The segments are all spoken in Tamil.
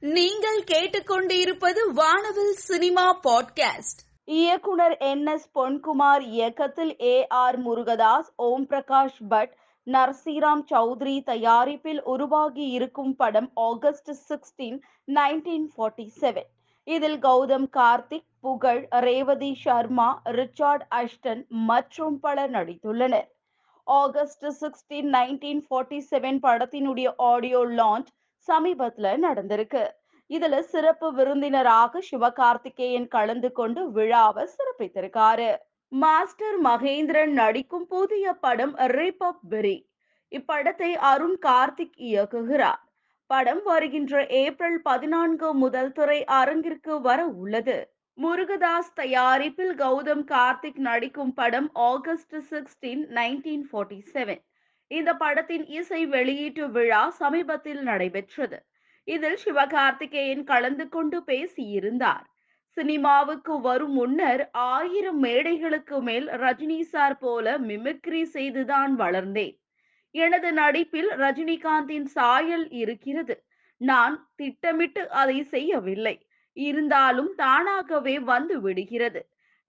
நீங்கள் கேட்டுக்கொண்டிருப்பது வானவில் சினிமா பாட்காஸ்ட். இயக்குனர் என் எஸ் பொன்குமார் இயக்கத்தில் ஏ ஆர் முருகதாஸ் ஓம் பிரகாஷ் பட் நர்சீராம் சௌத்ரி தயாரிப்பில் உருவாகி இருக்கும் படம் August sixteen nineteen forty seven இதில் கௌதம் கார்த்திக் புகழ் ரேவதி சர்மா ரிச்சார்ட் அஷ்டன் மற்றும் பலர் நடித்துள்ளனர். August sixteen nineteen forty seven படத்தினுடைய ஆடியோ லான்ச் சமீபத்துல நடந்திருக்கு. இதுல சிறப்பு விருந்தினராக சிவகார்த்திகேயன் கலந்து கொண்டு விழாவை சிறப்பித்திருக்காரு. மாஸ்டர் மகேந்திரன் நடிக்கும் புதிய படம் ரிபப்ரி இப்படத்தை அருண் கார்த்திக் இயக்குகிறார். படம் வருகின்ற ஏப்ரல் பதினான்கு முதல் துறை அரங்கிற்கு வர உள்ளது. முருகதாஸ் தயாரிப்பில் கௌதம் கார்த்திக் நடிக்கும் படம் August sixteen nineteen forty seven இந்த படத்தின் இசை வெளியீட்டு விழா சமீபத்தில் நடைபெற்றது. இதில் சிவகார்த்திகேயன் கலந்து கொண்டு பேசியிருந்தார். சினிமாவுக்கு வரும் முன்னர் ஆயிரம் மேடைகளுக்கு மேல் ரஜினி சார் போல மிமிக்ரி செய்துதான் வளர்ந்தேன். எனது நடிப்பில் ரஜினிகாந்தின் சாயல் இருக்கிறது. நான் திட்டமிட்டு அதை செய்யவில்லை. இருந்தாலும் தானாகவே வந்து விடுகிறது.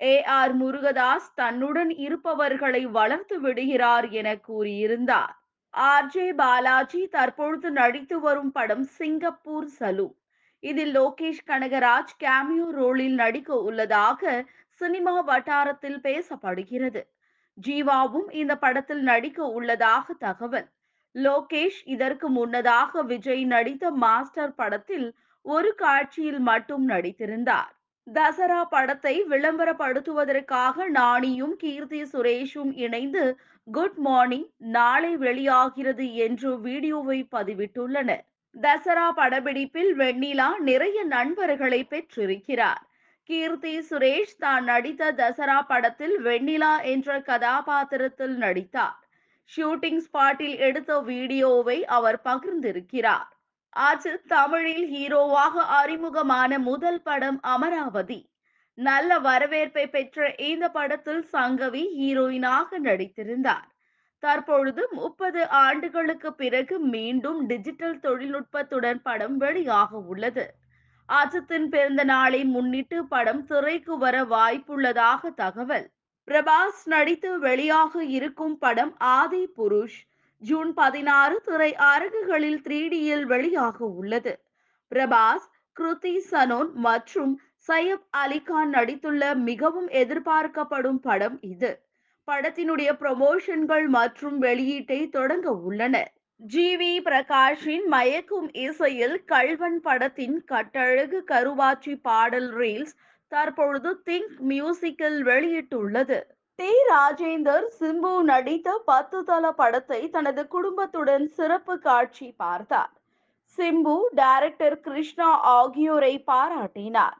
ஏ ஆர் முருகதாஸ் தன்னுடன் இருப்பவர்களை வளர்த்து விடுகிறார் என கூறியிருந்தார். ஆர் ஜே பாலாஜி தற்பொழுது நடித்து வரும் படம் சிங்கப்பூர் சலூ. இதில் லோகேஷ் கனகராஜ் கேமியோ ரோலில் நடிக்க உள்ளதாக சினிமா வட்டாரத்தில் பேசப்படுகிறது. ஜீவாவும் இந்த படத்தில் நடிக்க உள்ளதாக தகவல். லோகேஷ் இதற்கு முன்னதாக விஜய் நடித்த மாஸ்டர் படத்தில் ஒரு காட்சியில் மட்டும் நடித்திருந்தார். தசரா படத்தை விளம்பரப்படுத்துவதற்காக நானியும் கீர்த்தி சுரேஷும் இணைந்து குட் மார்னிங் நாளை வெளியாகிறது என்று வீடியோவை பதிவிட்டுள்ளனர். தசரா படப்பிடிப்பில் வெண்ணிலா நிறைய நண்பர்களை பெற்றிருக்கிறார். கீர்த்தி சுரேஷ் தான் நடித்த தசரா படத்தில் வெண்ணிலா என்ற கதாபாத்திரத்தில் நடித்தார். ஷூட்டிங் ஸ்பாட்டில் எடுத்த வீடியோவை அவர் பகிர்ந்திருக்கிறார். அஜித் தமிழில் ஹீரோவாக அறிமுகமான முதல் படம் அமராவதி. நல்ல வரவேற்பை பெற்ற இந்த படத்தில் சங்கவி ஹீரோயினாக நடித்திருந்தார். தற்பொழுது முப்பது ஆண்டுகளுக்கு பிறகு மீண்டும் டிஜிட்டல் தொழில்நுட்பத்துடன் படம் வெளியாக உள்ளது. அஜித்தின் பிறந்த நாளை முன்னிட்டு படம் திரைக்கு வர வாய்ப்புள்ளதாக தகவல். பிரபாஸ் நடித்து வெளியாக இருக்கும் படம் ஆதி புருஷ் ஜூன் பதினாறு திரை அரங்குகளில் த்ரீ டியில் வெளியாக உள்ளது. பிரபாஸ் கிருதி சனோன் மற்றும் சையப் அலிகான் நடித்துள்ள மிகவும் எதிர்பார்க்கப்படும் படம் இது. படத்தினுடைய ப்ரொமோஷன்கள் மற்றும் வெளியீட்டை தொடங்க உள்ளன. ஜி. வி. பிரகாஷின் மயக்கும் இசையில் கல்வன் படத்தின் கட்டழகு கருவாச்சி பாடல் ரீல்ஸ் தற்பொழுது திங்க் மியூசிக்கில் வெளியிட்டுள்ளது. டி ராஜேந்தர் சிம்பு நடித்த பத்து தல படத்தை தனது குடும்பத்துடன் சிறப்பு காட்சி பார்த்தார். சிம்பு டைரக்டர் கிருஷ்ணா ஆகியோரை பாராட்டினார்.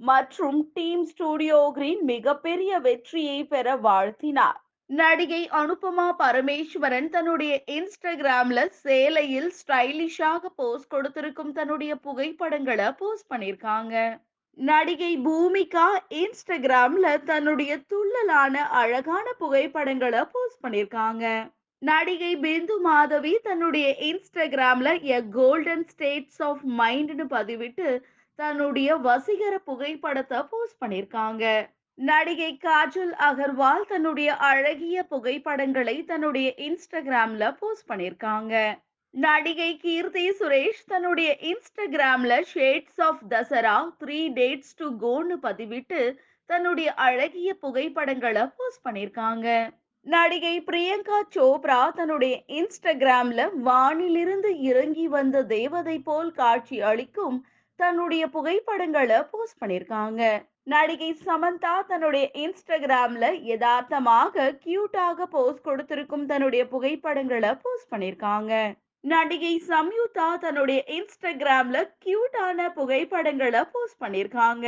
மற்றும் டீம் ஸ்டுடியோ கிரீன் மிகப்பெரிய வெற்றியை பெற வாழ்த்தினார். நடிகை அனுபமா பரமேஸ்வரன் தன்னுடைய இன்ஸ்டாகிராம்ல சேலையில் ஸ்டைலிஷாக போஸ்ட் கொடுத்திருக்கும் தன்னுடைய புகைப்படங்களை போஸ்ட் பண்ணியிருக்காங்க. நடிகை பூமிகா இன்ஸ்டாகிராம்ல தன்னுடைய துள்ளலான அழகான புகைப்படங்களை போஸ்ட் பண்ணிருக்காங்க. நடிகை பிந்து மாதவி தன்னுடைய இன்ஸ்டாகிராம்ல எ கோல்டன் ஸ்டேட்ஸ் ஆஃப் மைண்ட்னு பதிவிட்டு தன்னுடைய வசீகர புகைப்படத்தை போஸ்ட் பண்ணிருக்காங்க. நடிகை காஜல் அகர்வால் தன்னுடைய அழகிய புகைப்படங்களை தன்னுடைய இன்ஸ்டாகிராம்ல போஸ்ட் பண்ணிருக்காங்க. நடிகை கீர்த்தி சுரேஷ் தன்னுடைய இன்ஸ்டாகிராம்ல shades of Dasara three days to கோன்னு பதிவிட்டு தன்னுடைய அழகிய புகைப்படங்களை போஸ்ட் பண்ணிருக்காங்க. நடிகை பிரியங்கா சோப்ரா தன்னுடைய இன்ஸ்டாகிராம்ல வானிலிருந்து இறங்கி வந்த தேவதை போல் காட்சி அளிக்கும் தன்னுடைய புகைப்படங்களை போஸ்ட் பண்ணிருக்காங்க. நடிகை சமந்தா தன்னுடைய இன்ஸ்டாகிராம்ல யதார்த்தமாக கியூட்டாக போஸ்ட் கொடுத்திருக்கும் தன்னுடைய புகைப்படங்களை போஸ்ட் பண்ணிருக்காங்க. நடிகை சம்யுக்தா தன்னுடைய இன்ஸ்டாகிராம்ல கியூட்டான புகைப்படங்களை போஸ்ட் பண்ணியிருக்காங்க